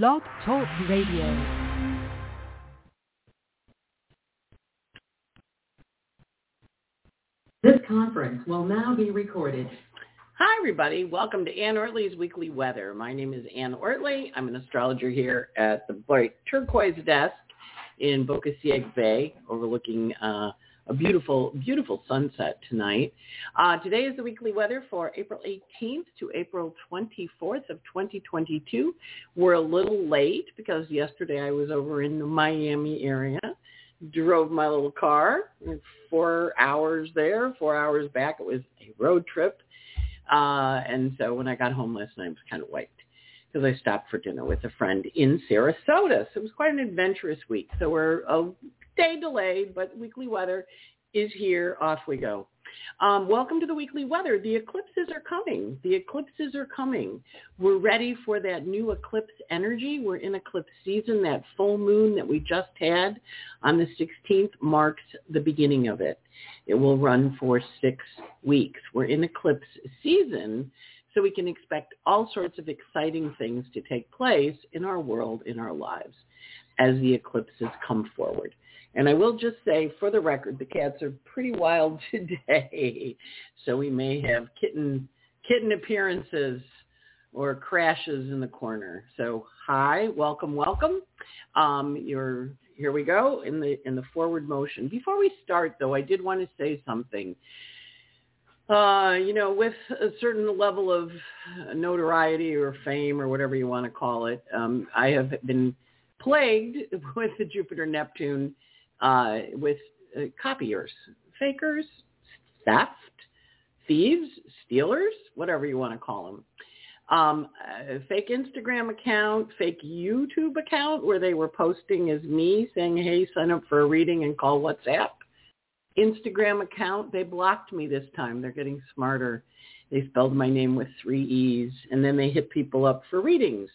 Blog Talk Radio. This conference will now be recorded. Hi, everybody. Welcome to Anne Ortelee's Weekly Weather. My name is Anne Ortelee. I'm an astrologer here at the bright turquoise desk in Boca Ciega Bay, overlooking uh, a beautiful, beautiful sunset tonight. Uh, today is the weekly weather for April 18th to April 24th of 2022. We're a little late because yesterday I was over in the Miami area drove my little car, four hours there, four hours back. It was a road trip. Uh, and so when I got home last night, I was kind of wiped because I stopped for dinner with a friend in Sarasota. So it was quite an adventurous week. So we're a day delayed, but weekly weather is here. Off we go. Um, welcome to the weekly weather. The eclipses are coming. The eclipses are coming. We're ready for that new eclipse energy. We're in eclipse season. That full moon that we just had on the 16th marks the beginning of it. It will run for six weeks. We're in eclipse season, so we can expect all sorts of exciting things to take place in our world, in our lives, as the eclipses come forward. And I will just say, for the record, the cats are pretty wild today, so we may have kitten kitten appearances or crashes in the corner. So hi, welcome, welcome. Um, you're here we go in the in the forward motion. Before we start, though, I did want to say something. Uh, you know, with a certain level of notoriety or fame or whatever you want to call it, um, I have been plagued with the Jupiter Neptune uh, with uh, copiers, fakers, theft, thieves, stealers, whatever you want to call them. Um, a fake Instagram account, fake YouTube account where they were posting as me saying, hey, sign up for a reading and call WhatsApp. Instagram account, they blocked me this time. They're getting smarter. They spelled my name with three E's and then they hit people up for readings.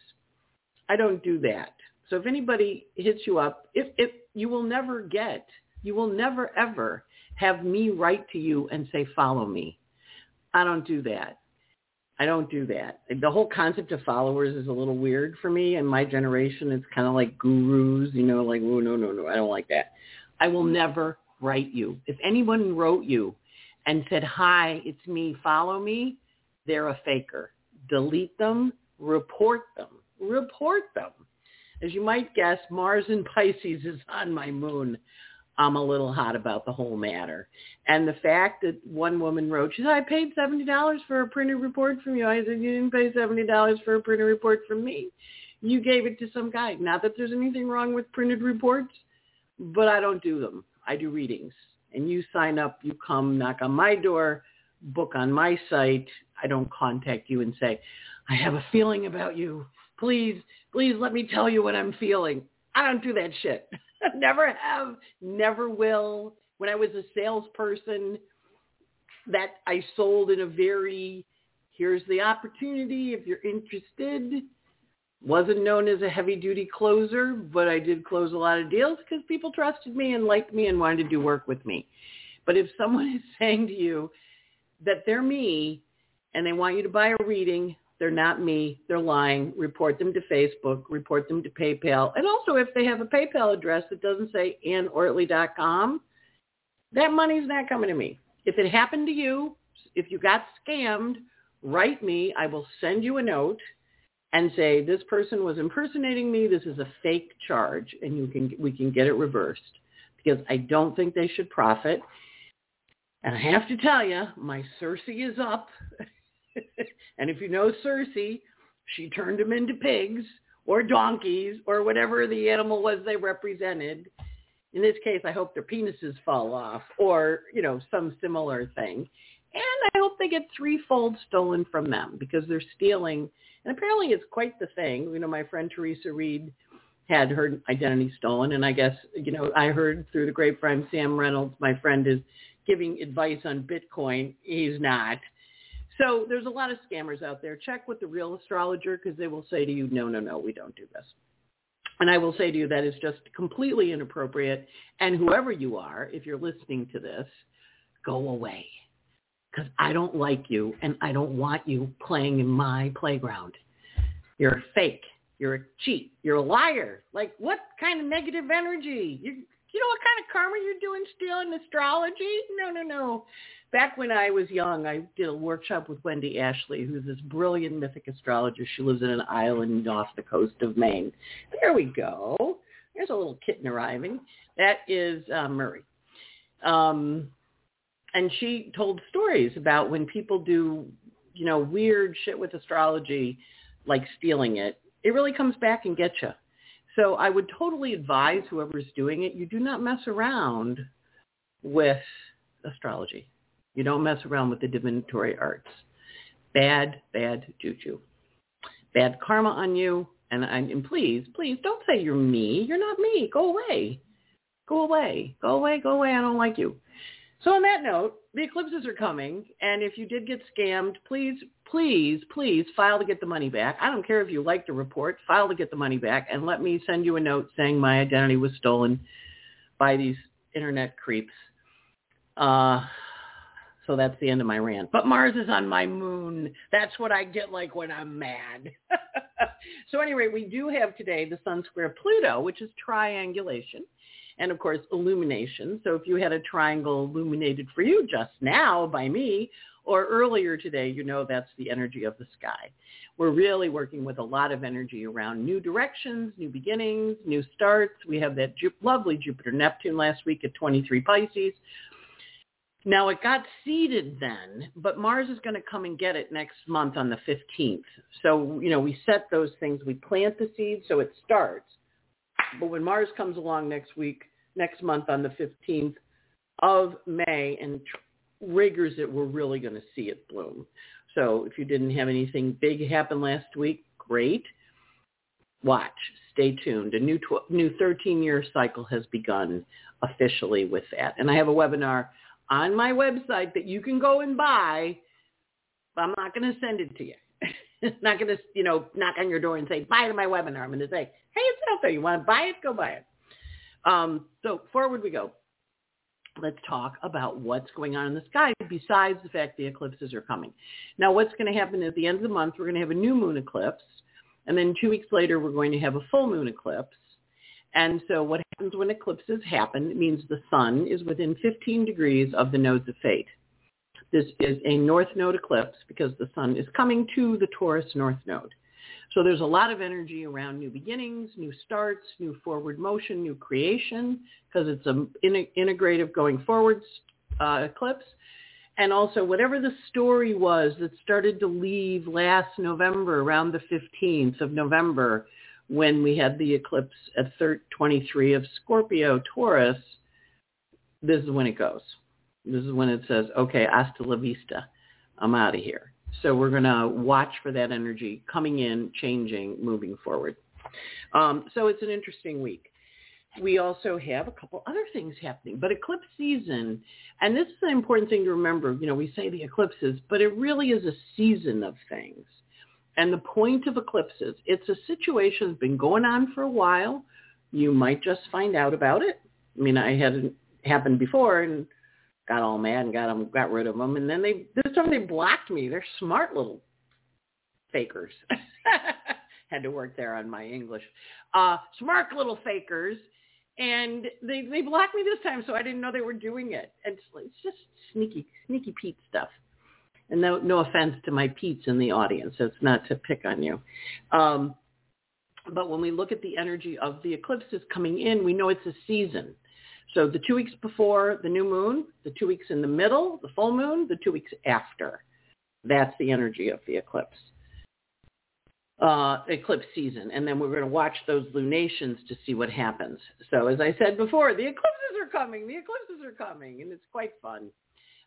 I don't do that. So if anybody hits you up, if, if you will never get, you will never ever have me write to you and say, follow me. I don't do that. I don't do that. The whole concept of followers is a little weird for me. In my generation, it's kind of like gurus, you know, like, oh, no, no, no, I don't like that. I will never write you. If anyone wrote you and said, hi, it's me, follow me, they're a faker. Delete them, report them, report them. As you might guess, Mars in Pisces is on my moon. I'm a little hot about the whole matter. And the fact that one woman wrote, she said, I paid $70 for a printed report from you. I said, you didn't pay $70 for a printed report from me. You gave it to some guy. Not that there's anything wrong with printed reports, but I don't do them. I do readings. And you sign up, you come, knock on my door, book on my site. I don't contact you and say, I have a feeling about you. Please please let me tell you what I'm feeling. I don't do that shit. never have, never will. When I was a salesperson, that I sold in a very, here's the opportunity if you're interested. Wasn't known as a heavy duty closer, but I did close a lot of deals because people trusted me and liked me and wanted to do work with me. But if someone is saying to you that they're me and they want you to buy a reading, they're not me. They're lying. Report them to Facebook. Report them to PayPal. And also, if they have a PayPal address that doesn't say AnnOrtelee.com, that money's not coming to me. If it happened to you, if you got scammed, write me. I will send you a note and say this person was impersonating me. This is a fake charge, and you can we can get it reversed because I don't think they should profit. And I have to tell you, my Circe is up. and if you know Circe, she turned them into pigs or donkeys or whatever the animal was they represented. In this case, I hope their penises fall off or, you know, some similar thing. And I hope they get threefold stolen from them because they're stealing. And apparently it's quite the thing. You know, my friend Theresa Reed had her identity stolen. And I guess, you know, I heard through the grapevine, Sam Reynolds, my friend, is giving advice on Bitcoin. He's not. So there's a lot of scammers out there. Check with the real astrologer because they will say to you, no, no, no, we don't do this. And I will say to you that is just completely inappropriate. And whoever you are, if you're listening to this, go away because I don't like you and I don't want you playing in my playground. You're a fake. You're a cheat. You're a liar. Like what kind of negative energy? You you know what kind of karma you're doing stealing astrology? No, no, no. Back when I was young, I did a workshop with Wendy Ashley, who's this brilliant mythic astrologer. She lives in an island off the coast of Maine. There we go. There's a little kitten arriving. That is uh, Murray. Um, and she told stories about when people do, you know, weird shit with astrology, like stealing it. It really comes back and gets you. So I would totally advise whoever's doing it, you do not mess around with astrology. You don't mess around with the divinatory arts. Bad, bad juju. Bad karma on you. And, and please, please don't say you're me. You're not me. Go away. Go away. Go away. Go away. I don't like you. So on that note, the eclipses are coming, and if you did get scammed, please, please, please file to get the money back. I don't care if you like the report, file to get the money back, and let me send you a note saying my identity was stolen by these internet creeps. Uh, so that's the end of my rant. But Mars is on my moon. That's what I get like when I'm mad. so anyway, we do have today the Sun square Pluto, which is triangulation and of course illumination. So if you had a triangle illuminated for you just now by me or earlier today, you know that's the energy of the sky. We're really working with a lot of energy around new directions, new beginnings, new starts. We have that Ju- lovely Jupiter-Neptune last week at 23 Pisces. Now it got seeded then, but Mars is going to come and get it next month on the 15th. So, you know, we set those things, we plant the seed so it starts. But when Mars comes along next week, next month on the 15th of May and riggers that we're really going to see it bloom. So if you didn't have anything big happen last week, great. Watch, stay tuned. A new tw- new 13-year cycle has begun officially with that. And I have a webinar on my website that you can go and buy. But I'm not going to send it to you. not going to, you know, knock on your door and say, buy to my webinar. I'm going to say, hey, it's out there. You want to buy it? Go buy it. Um, so forward we go. Let's talk about what's going on in the sky besides the fact the eclipses are coming. Now, what's going to happen at the end of the month, we're going to have a new moon eclipse. And then two weeks later, we're going to have a full moon eclipse. And so what happens when eclipses happen, it means the sun is within 15 degrees of the nodes of fate. This is a north node eclipse because the sun is coming to the Taurus north node. So there's a lot of energy around new beginnings, new starts, new forward motion, new creation, because it's an integrative going forwards uh, eclipse. And also whatever the story was that started to leave last November, around the 15th of November, when we had the eclipse at 23 of Scorpio Taurus, this is when it goes. This is when it says, okay, hasta la vista. I'm out of here. So we're going to watch for that energy coming in, changing, moving forward. Um, so it's an interesting week. We also have a couple other things happening, but eclipse season, and this is an important thing to remember. You know, we say the eclipses, but it really is a season of things. And the point of eclipses, it's a situation that's been going on for a while. You might just find out about it. I mean, I had it happen before, and got all mad and got them, got rid of them. And then they, this time they blocked me. They're smart little fakers. Had to work there on my English. Uh, smart little fakers. And they, they blocked me this time, so I didn't know they were doing it. It's, it's just sneaky, sneaky Pete stuff. And no, no offense to my Pete's in the audience. It's not to pick on you. Um, but when we look at the energy of the eclipses coming in, we know it's a season. So the two weeks before the new moon, the two weeks in the middle, the full moon, the two weeks after. That's the energy of the eclipse. Uh, eclipse season. And then we're going to watch those lunations to see what happens. So as I said before, the eclipses are coming. The eclipses are coming. And it's quite fun.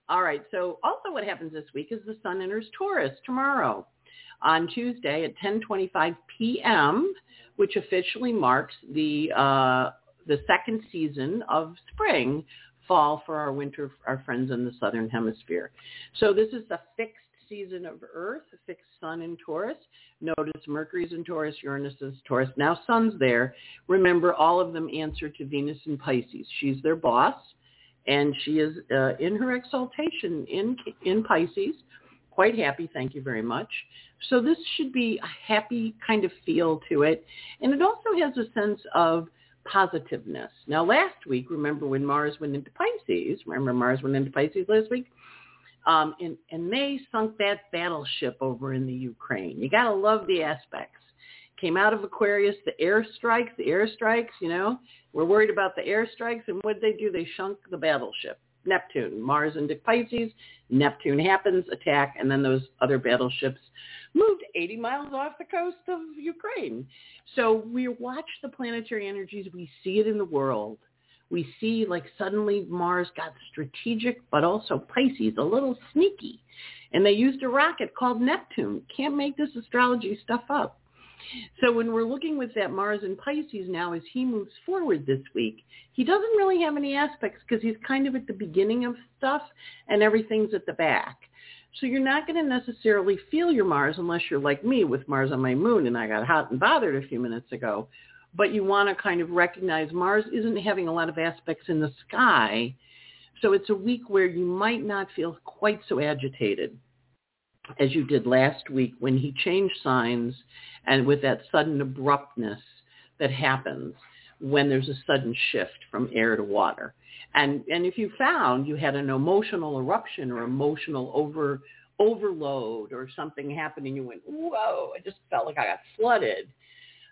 All right. So also what happens this week is the sun enters Taurus tomorrow on Tuesday at 10:25 p.m., which officially marks the uh, the second season of spring, fall for our winter, our friends in the southern hemisphere. So this is the fixed season of Earth, fixed sun in Taurus. Notice Mercury's in Taurus, Uranus is Taurus. Now sun's there. Remember, all of them answer to Venus in Pisces. She's their boss, and she is uh, in her exaltation in in Pisces quite happy. Thank you very much. So this should be a happy kind of feel to it. And it also has a sense of positiveness. Now, last week, remember when Mars went into Pisces? Remember Mars went into Pisces last week? Um, and, and they sunk that battleship over in the Ukraine. You got to love the aspects. Came out of Aquarius, the airstrikes, the airstrikes, you know. We're worried about the airstrikes, and what they do? They sunk the battleship. Neptune, Mars into Pisces, Neptune happens, attack, and then those other battleships moved 80 miles off the coast of Ukraine. So we watch the planetary energies. We see it in the world. We see like suddenly Mars got strategic, but also Pisces a little sneaky. And they used a rocket called Neptune. Can't make this astrology stuff up. So when we're looking with that Mars in Pisces now as he moves forward this week, he doesn't really have any aspects because he's kind of at the beginning of stuff and everything's at the back. So you're not going to necessarily feel your Mars unless you're like me with Mars on my moon and I got hot and bothered a few minutes ago. But you want to kind of recognize Mars isn't having a lot of aspects in the sky. So it's a week where you might not feel quite so agitated as you did last week when he changed signs and with that sudden abruptness that happens when there's a sudden shift from air to water. And and if you found you had an emotional eruption or emotional over overload or something happened and you went, whoa, I just felt like I got flooded.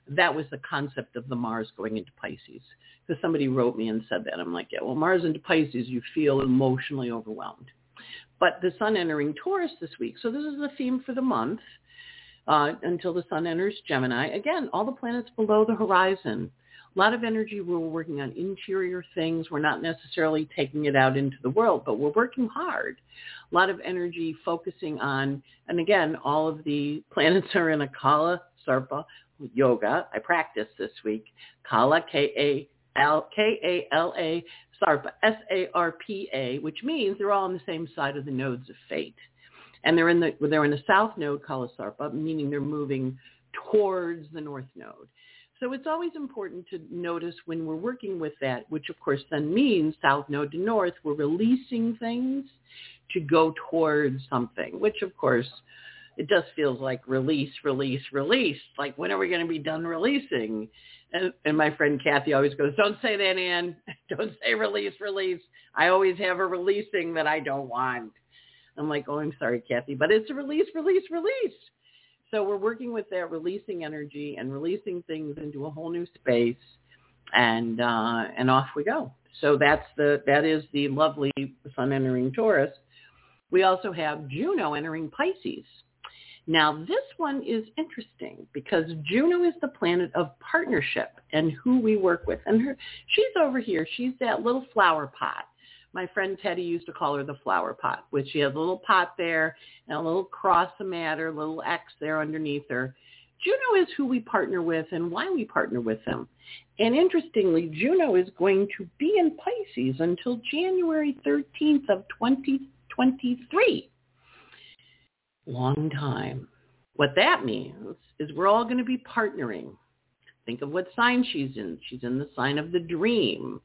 That was the concept of the Mars going into Pisces. Because somebody wrote me and said that. I'm like, yeah, well, Mars into Pisces, you feel emotionally overwhelmed. But the sun entering Taurus this week. So this is the theme for the month uh, until the sun enters Gemini. Again, all the planets below the horizon. A lot of energy we're working on interior things. We're not necessarily taking it out into the world, but we're working hard. A lot of energy focusing on, and again, all of the planets are in a Kala Sarpa yoga. I practiced this week. Kala, K-A-L, K-A-L-A, Sarpa, S-A-R-P-A, which means they're all on the same side of the nodes of fate and they're in the they're in the south node Kala Sarpa, meaning they're moving towards the north node. So it's always important to notice when we're working with that, which of course then means south node to north, we're releasing things to go towards something, which of course it just feels like release, release, release. Like when are we going to be done releasing? And, and my friend Kathy always goes, don't say that, Ann. Don't say release, release. I always have a releasing that I don't want. I'm like, oh, I'm sorry, Kathy, but it's a release, release, release. So we're working with that releasing energy and releasing things into a whole new space, and uh, and off we go. So that's the that is the lovely Sun entering Taurus. We also have Juno entering Pisces. Now this one is interesting because Juno is the planet of partnership and who we work with, and her she's over here. She's that little flower pot my friend Teddy used to call her the flower pot, which she has a little pot there and a little cross of matter, a little X there underneath her. Juno is who we partner with and why we partner with them. And interestingly, Juno is going to be in Pisces until January 13th of 2023. Long time. What that means is we're all going to be partnering. Think of what sign she's in. She's in the sign of the dream.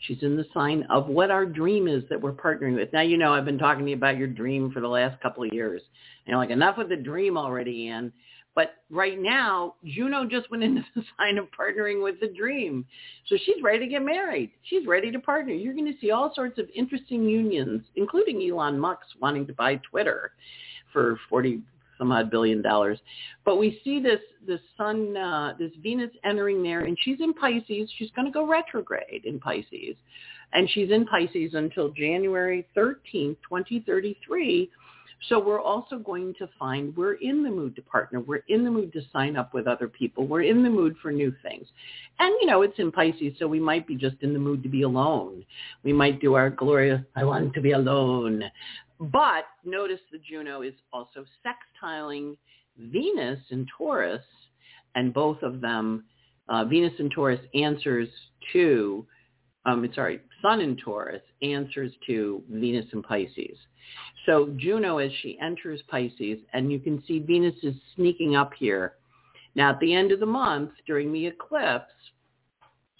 She's in the sign of what our dream is that we're partnering with. Now, you know, I've been talking to you about your dream for the last couple of years. And you're like, enough with the dream already, Ann. But right now, Juno just went into the sign of partnering with the dream. So she's ready to get married. She's ready to partner. You're going to see all sorts of interesting unions, including Elon Musk wanting to buy Twitter for 40 some odd billion dollars. But we see this this sun, uh, this Venus entering there, and she's in Pisces. She's going to go retrograde in Pisces, and she's in Pisces until January 13th, 2033. So we're also going to find we're in the mood to partner. We're in the mood to sign up with other people. We're in the mood for new things. And, you know, it's in Pisces, so we might be just in the mood to be alone. We might do our Gloria, I want to be alone. But notice the Juno is also sextiling Venus in Taurus, and both of them, uh, Venus in Taurus answers to, um, sorry, Sun in Taurus answers to Venus in Pisces. So Juno, as she enters Pisces, and you can see Venus is sneaking up here. Now, at the end of the month, during the eclipse,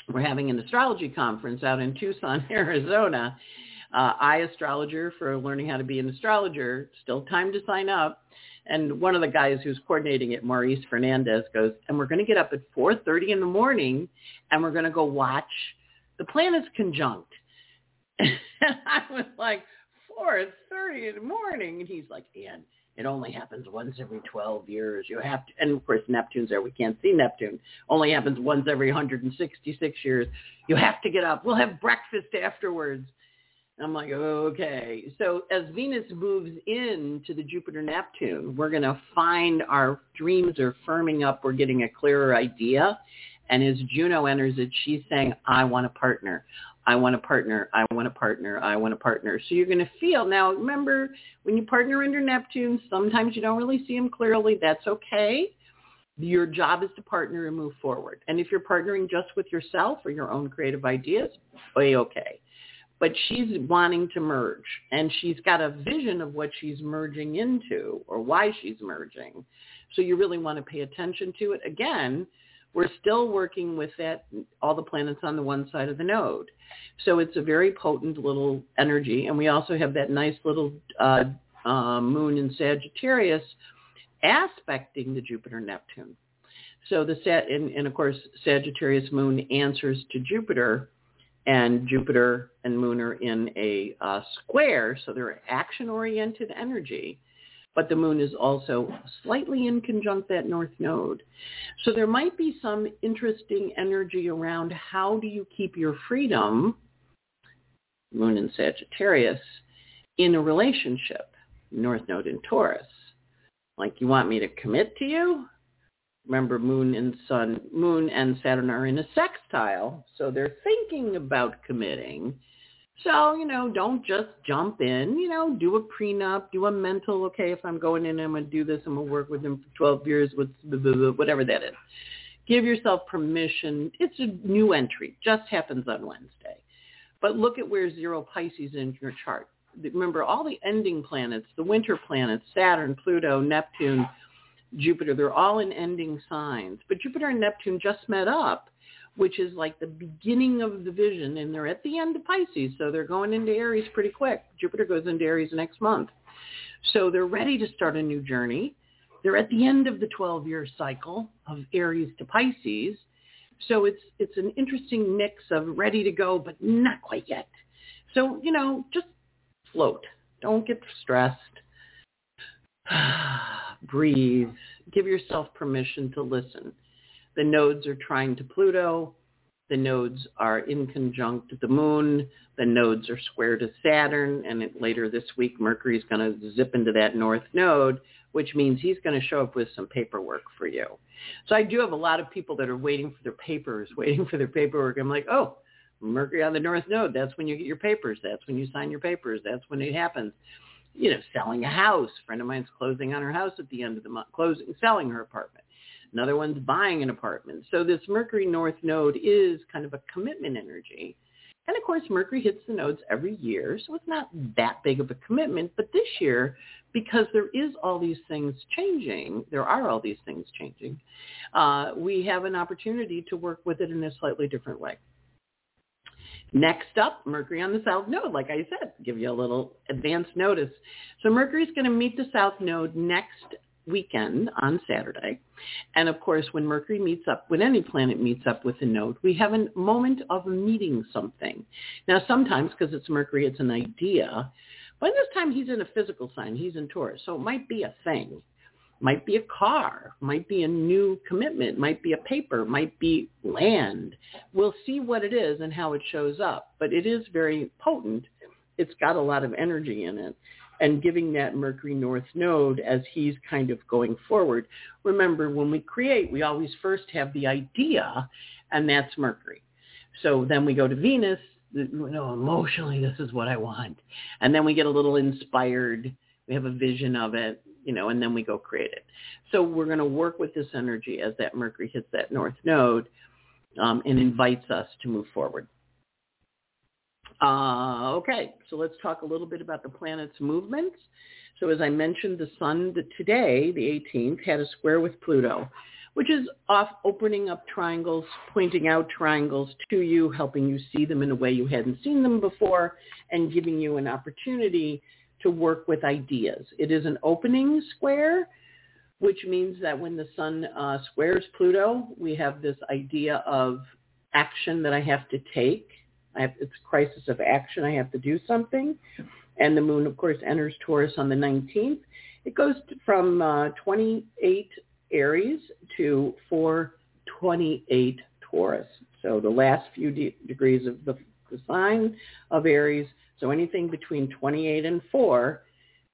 we're having an astrology conference out in Tucson, Arizona, uh, iAstrologer for learning how to be an astrologer. Still time to sign up. And one of the guys who's coordinating it, Maurice Fernandez, goes, and we're going to get up at 4.30 in the morning and we're going to go watch the planets conjunct. and I was like, 4.30 in the morning? And he's like, Ann, it only happens once every 12 years. You have to, and of course Neptune's there. We can't see Neptune. Only happens once every 166 years. You have to get up. We'll have breakfast afterwards. I'm like, okay. So as Venus moves into the Jupiter Neptune, we're going to find our dreams are firming up. We're getting a clearer idea. And as Juno enters it, she's saying, I want a partner. I want a partner. I want a partner. I want a partner. So you're going to feel now. Remember, when you partner under Neptune, sometimes you don't really see him clearly. That's okay. Your job is to partner and move forward. And if you're partnering just with yourself or your own creative ideas, okay. But she's wanting to merge, and she's got a vision of what she's merging into or why she's merging. So you really want to pay attention to it. Again, we're still working with that all the planets on the one side of the node. So it's a very potent little energy. And we also have that nice little uh, uh, moon in Sagittarius aspecting the Jupiter Neptune. So the set and, and of course Sagittarius moon answers to Jupiter and Jupiter and moon are in a uh, square. So they're action oriented energy but the moon is also slightly in conjunct that north node. So there might be some interesting energy around how do you keep your freedom, moon in Sagittarius, in a relationship, north node in Taurus. Like you want me to commit to you? Remember moon and sun, moon and Saturn are in a sextile, so they're thinking about committing so, you know, don't just jump in, you know, do a prenup, do a mental, okay, if I'm going in, I'm going to do this, I'm going to work with him for 12 years, with whatever that is. Give yourself permission. It's a new entry, just happens on Wednesday. But look at where zero Pisces in your chart. Remember, all the ending planets, the winter planets, Saturn, Pluto, Neptune, Jupiter, they're all in ending signs. But Jupiter and Neptune just met up which is like the beginning of the vision, and they're at the end of Pisces, so they're going into Aries pretty quick. Jupiter goes into Aries next month. So they're ready to start a new journey. They're at the end of the 12-year cycle of Aries to Pisces. So it's it's an interesting mix of ready to go, but not quite yet. So, you know, just float. Don't get stressed. Breathe. Give yourself permission to listen. The nodes are trying to Pluto. The nodes are in conjunct the moon. The nodes are square to Saturn. And it, later this week, Mercury is going to zip into that north node, which means he's going to show up with some paperwork for you. So I do have a lot of people that are waiting for their papers, waiting for their paperwork. I'm like, oh, Mercury on the north node. That's when you get your papers. That's when you sign your papers. That's when it happens. You know, selling a house. A friend of mine's closing on her house at the end of the month, closing, selling her apartment. Another one's buying an apartment. So this Mercury North node is kind of a commitment energy. And of course, Mercury hits the nodes every year, so it's not that big of a commitment. But this year, because there is all these things changing, there are all these things changing, uh, we have an opportunity to work with it in a slightly different way. Next up, Mercury on the South Node, like I said, give you a little advance notice. So Mercury's going to meet the South Node next weekend on Saturday. And of course, when Mercury meets up, when any planet meets up with a node, we have a moment of meeting something. Now, sometimes because it's Mercury, it's an idea. But this time he's in a physical sign. He's in Taurus. So it might be a thing. Might be a car. Might be a new commitment. Might be a paper. Might be land. We'll see what it is and how it shows up. But it is very potent. It's got a lot of energy in it and giving that Mercury North node as he's kind of going forward. Remember, when we create, we always first have the idea, and that's Mercury. So then we go to Venus, you know, emotionally, this is what I want. And then we get a little inspired. We have a vision of it, you know, and then we go create it. So we're going to work with this energy as that Mercury hits that North node um, and invites us to move forward. Uh, okay, so let's talk a little bit about the planet's movements. So as I mentioned, the sun today, the 18th, had a square with Pluto, which is off opening up triangles, pointing out triangles to you, helping you see them in a way you hadn't seen them before, and giving you an opportunity to work with ideas. It is an opening square, which means that when the sun uh, squares Pluto, we have this idea of action that I have to take. I have, it's a crisis of action. I have to do something. And the moon, of course, enters Taurus on the 19th. It goes from uh, 28 Aries to 428 Taurus. So the last few de- degrees of the, the sign of Aries. So anything between 28 and 4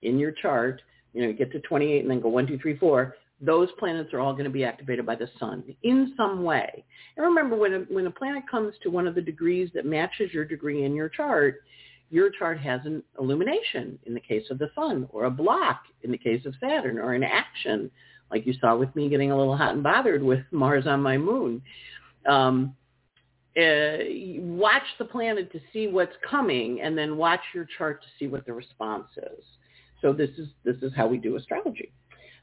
in your chart, you know, you get to 28 and then go 1, 2, 3, 4, those planets are all going to be activated by the sun in some way. And remember, when a, when a planet comes to one of the degrees that matches your degree in your chart, your chart has an illumination in the case of the sun, or a block in the case of Saturn, or an action, like you saw with me getting a little hot and bothered with Mars on my moon. Um, uh, watch the planet to see what's coming, and then watch your chart to see what the response is. So this is this is how we do astrology.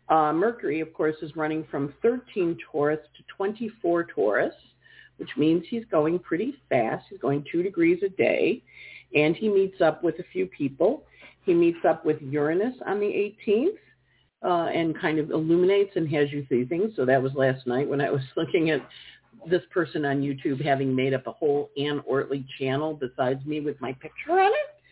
Uh, Mercury, of course, is running from 13 Taurus to 24 Taurus, which means he's going pretty fast. He's going two degrees a day, and he meets up with a few people. He meets up with Uranus on the 18th uh, and kind of illuminates and has you see things. So that was last night when I was looking at this person on YouTube having made up a whole Anne Ortelee channel besides me with my picture on it.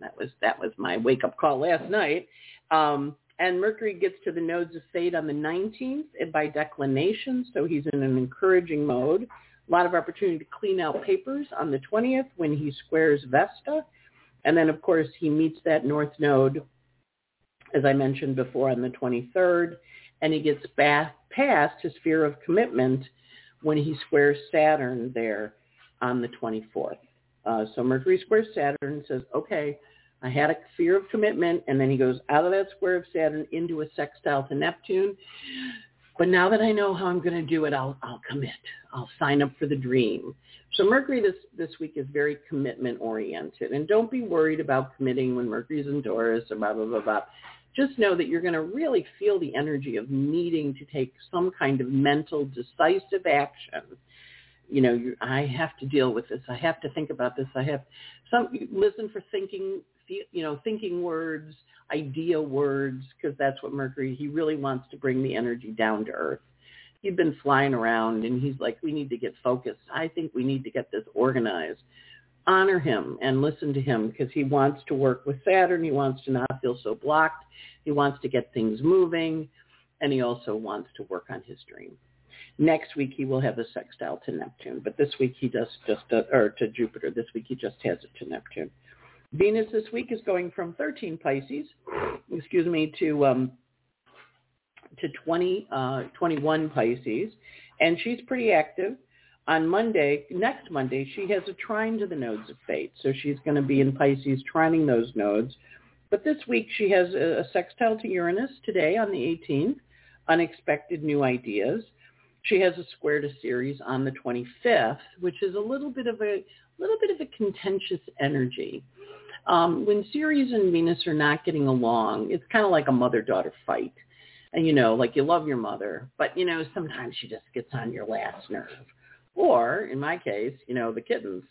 That was that was my wake up call last night. Um, and Mercury gets to the nodes of fate on the 19th and by declination, so he's in an encouraging mode. A lot of opportunity to clean out papers on the 20th when he squares Vesta. And then, of course, he meets that north node, as I mentioned before, on the 23rd. And he gets back past his fear of commitment when he squares Saturn there on the 24th. Uh, so Mercury squares Saturn says, okay, I had a fear of commitment, and then he goes out of that square of Saturn into a sextile to Neptune. But now that I know how I'm going to do it, I'll I'll commit. I'll sign up for the dream. So Mercury this this week is very commitment oriented, and don't be worried about committing when Mercury's in Taurus or blah blah blah blah. Just know that you're going to really feel the energy of needing to take some kind of mental decisive action. You know, you, I have to deal with this. I have to think about this. I have some listen for thinking you know, thinking words, idea words, because that's what Mercury, he really wants to bring the energy down to earth. He'd been flying around and he's like, we need to get focused. I think we need to get this organized. Honor him and listen to him because he wants to work with Saturn. He wants to not feel so blocked. He wants to get things moving. And he also wants to work on his dream. Next week he will have a sextile to Neptune, but this week he does just, uh, or to Jupiter. This week he just has it to Neptune. Venus this week is going from 13 Pisces, excuse me, to um, to 20, uh, 21 Pisces, and she's pretty active. On Monday, next Monday, she has a trine to the nodes of fate, so she's going to be in Pisces trining those nodes. But this week she has a, a sextile to Uranus today on the 18th, unexpected new ideas. She has a square to Ceres on the 25th, which is a little bit of a little bit of a contentious energy. Um, when Ceres and Venus are not getting along, it's kind of like a mother-daughter fight. And, you know, like you love your mother, but, you know, sometimes she just gets on your last nerve. Or, in my case, you know, the kittens.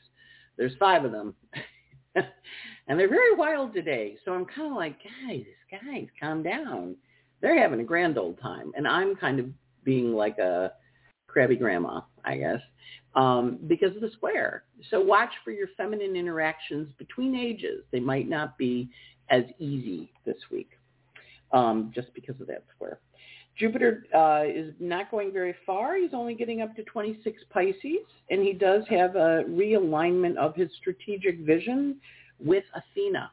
There's five of them. and they're very wild today. So I'm kind of like, guys, guys, calm down. They're having a grand old time. And I'm kind of being like a crabby grandma, I guess um, because of the square. So watch for your feminine interactions between ages. They might not be as easy this week um, just because of that square. Jupiter uh, is not going very far. He's only getting up to 26 Pisces, and he does have a realignment of his strategic vision with Athena.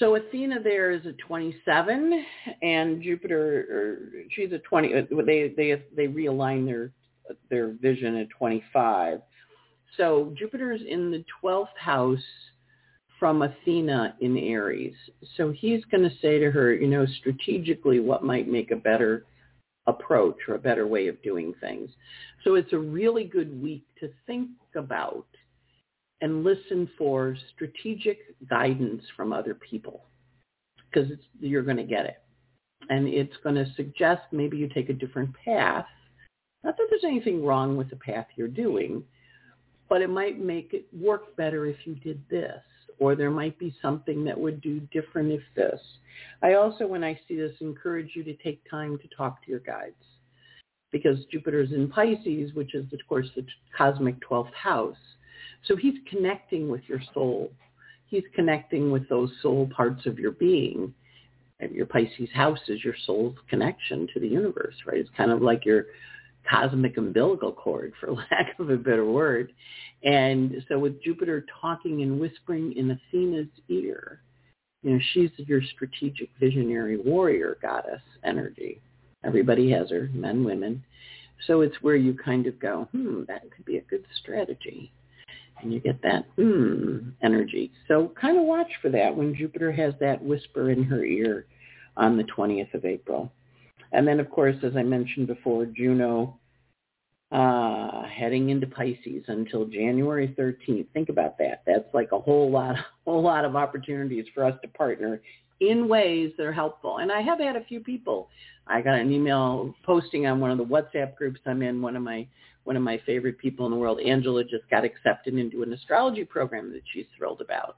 So Athena there is a 27, and Jupiter, she's a 20. Uh, they they they realign their their vision at 25. So Jupiter is in the 12th house from Athena in Aries. So he's going to say to her, you know, strategically what might make a better approach or a better way of doing things. So it's a really good week to think about and listen for strategic guidance from other people because you're going to get it. and it's going to suggest maybe you take a different path. Not that there's anything wrong with the path you're doing, but it might make it work better if you did this, or there might be something that would do different if this. I also, when I see this, encourage you to take time to talk to your guides because Jupiter's in Pisces, which is, of course, the cosmic 12th house. So he's connecting with your soul. He's connecting with those soul parts of your being. And your Pisces house is your soul's connection to the universe, right? It's kind of like your cosmic umbilical cord, for lack of a better word. And so with Jupiter talking and whispering in Athena's ear, you know, she's your strategic visionary warrior goddess energy. Everybody has her, men, women. So it's where you kind of go, hmm, that could be a good strategy. And you get that hmm energy. So kind of watch for that when Jupiter has that whisper in her ear on the 20th of April. And then, of course, as I mentioned before, Juno uh, heading into Pisces until January 13th. Think about that. That's like a whole lot, whole lot of opportunities for us to partner in ways that are helpful. And I have had a few people. I got an email posting on one of the WhatsApp groups I'm in. One of my one of my favorite people in the world, Angela, just got accepted into an astrology program that she's thrilled about.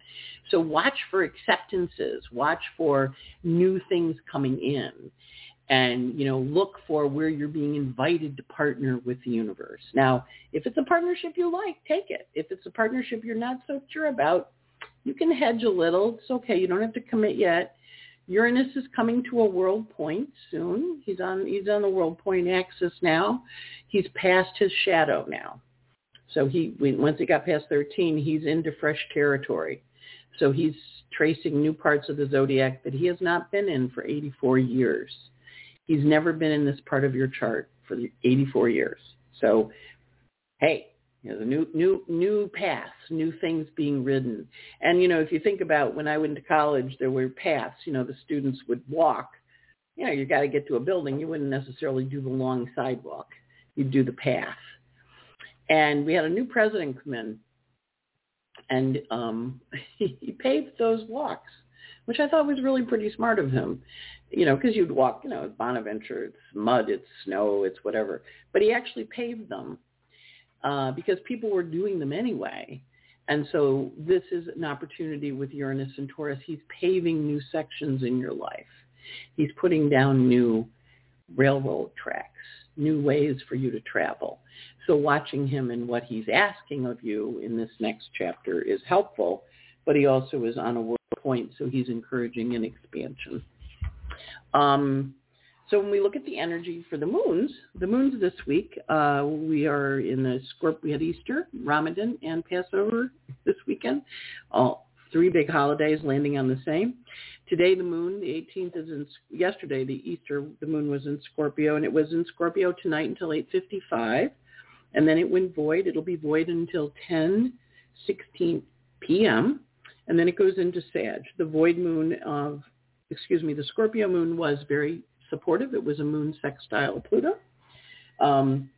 So watch for acceptances. Watch for new things coming in and you know look for where you're being invited to partner with the universe. Now if it's a partnership you like take it. If it's a partnership you're not so sure about you can hedge a little. It's okay. You don't have to commit yet. Uranus is coming to a world point soon. He's on he's on the world point axis now. He's past his shadow now. So he once he got past 13 he's into fresh territory. So he's tracing new parts of the zodiac that he has not been in for 84 years He's never been in this part of your chart for 84 years. So, hey, you know, the new new new paths, new things being ridden. And you know, if you think about when I went to college, there were paths. You know, the students would walk. You know, you got to get to a building. You wouldn't necessarily do the long sidewalk. You'd do the path. And we had a new president come in, and um, he, he paved those walks, which I thought was really pretty smart of him you know, because you'd walk, you know, it's Bonaventure, it's mud, it's snow, it's whatever. But he actually paved them uh, because people were doing them anyway. And so this is an opportunity with Uranus and Taurus. He's paving new sections in your life. He's putting down new railroad tracks, new ways for you to travel. So watching him and what he's asking of you in this next chapter is helpful, but he also is on a point, so he's encouraging an expansion. Um, so when we look at the energy for the moons, the moons this week, uh, we are in the Scorpio, We had Easter, Ramadan, and Passover this weekend. All three big holidays landing on the same. Today, the moon, the 18th, is in. Yesterday, the Easter, the moon was in Scorpio, and it was in Scorpio tonight until 8:55, and then it went void. It'll be void until 10:16 p.m., and then it goes into Sag. The void moon of excuse me, the Scorpio moon was very supportive. It was a moon sextile Pluto. Um,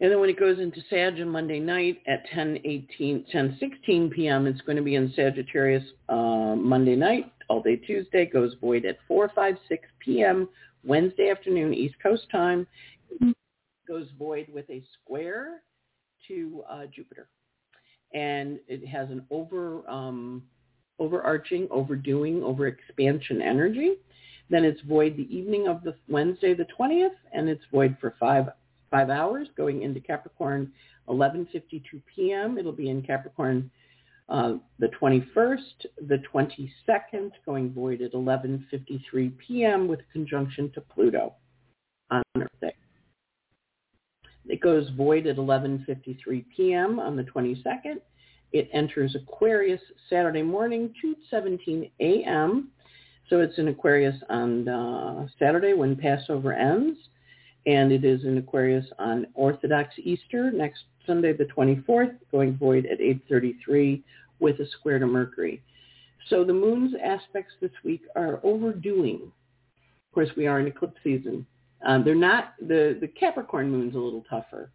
and then when it goes into Sag on Monday night at 10, 18, 10, 16 p.m., it's going to be in Sagittarius uh, Monday night. All day Tuesday goes void at 4, 5, 6 p.m. Wednesday afternoon, East Coast time. Goes void with a square to uh, Jupiter. And it has an over um, overarching, overdoing, overexpansion energy. Then it's void the evening of the Wednesday the 20th, and it's void for five five hours, going into Capricorn 11:52 p.m. It'll be in Capricorn uh, the 21st, the 22nd, going void at 11:53 p.m. with conjunction to Pluto on Earth Day. It goes void at 11:53 p.m. on the 22nd it enters Aquarius Saturday morning, 2.17 a.m. So it's in Aquarius on uh, Saturday when Passover ends. And it is in Aquarius on Orthodox Easter next Sunday the 24th, going void at 8.33 with a square to Mercury. So the moon's aspects this week are overdoing. Of course, we are in eclipse season. Um, they're not, the, the Capricorn moon's a little tougher.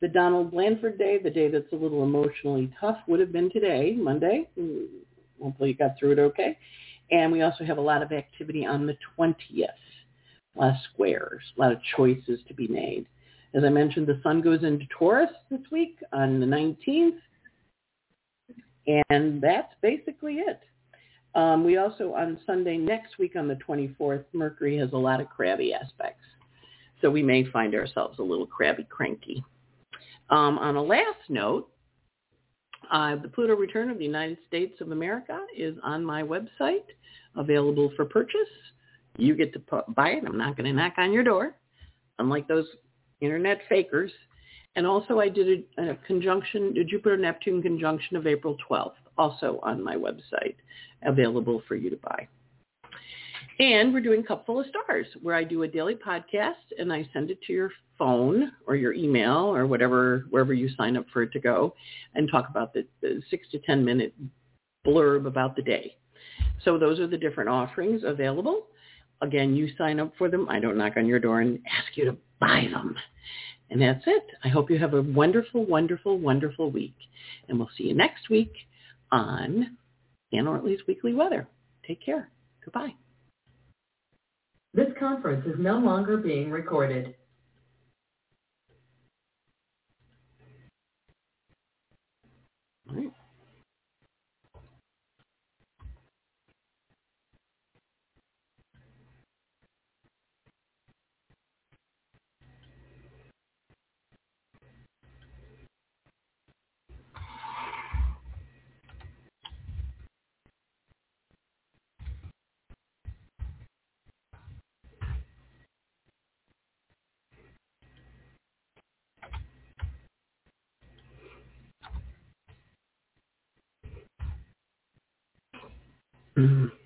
The Donald Blanford Day, the day that's a little emotionally tough, would have been today, Monday. Hopefully you got through it okay. And we also have a lot of activity on the 20th. A lot of squares, a lot of choices to be made. As I mentioned, the sun goes into Taurus this week on the 19th. And that's basically it. Um, we also, on Sunday next week on the 24th, Mercury has a lot of crabby aspects. So we may find ourselves a little crabby cranky. Um, on a last note, uh, the Pluto Return of the United States of America is on my website, available for purchase. You get to buy it. I'm not going to knock on your door, unlike those internet fakers. And also I did a, a conjunction, a Jupiter-Neptune conjunction of April 12th, also on my website, available for you to buy. And we're doing Cupful of Stars, where I do a daily podcast and I send it to your phone or your email or whatever, wherever you sign up for it to go, and talk about the, the six to 10 minute blurb about the day. So those are the different offerings available. Again, you sign up for them. I don't knock on your door and ask you to buy them. And that's it. I hope you have a wonderful, wonderful, wonderful week. And we'll see you next week on Anne Ortelee's Weekly Weather. Take care. Goodbye. This conference is no longer being recorded. All right. Mm-hmm.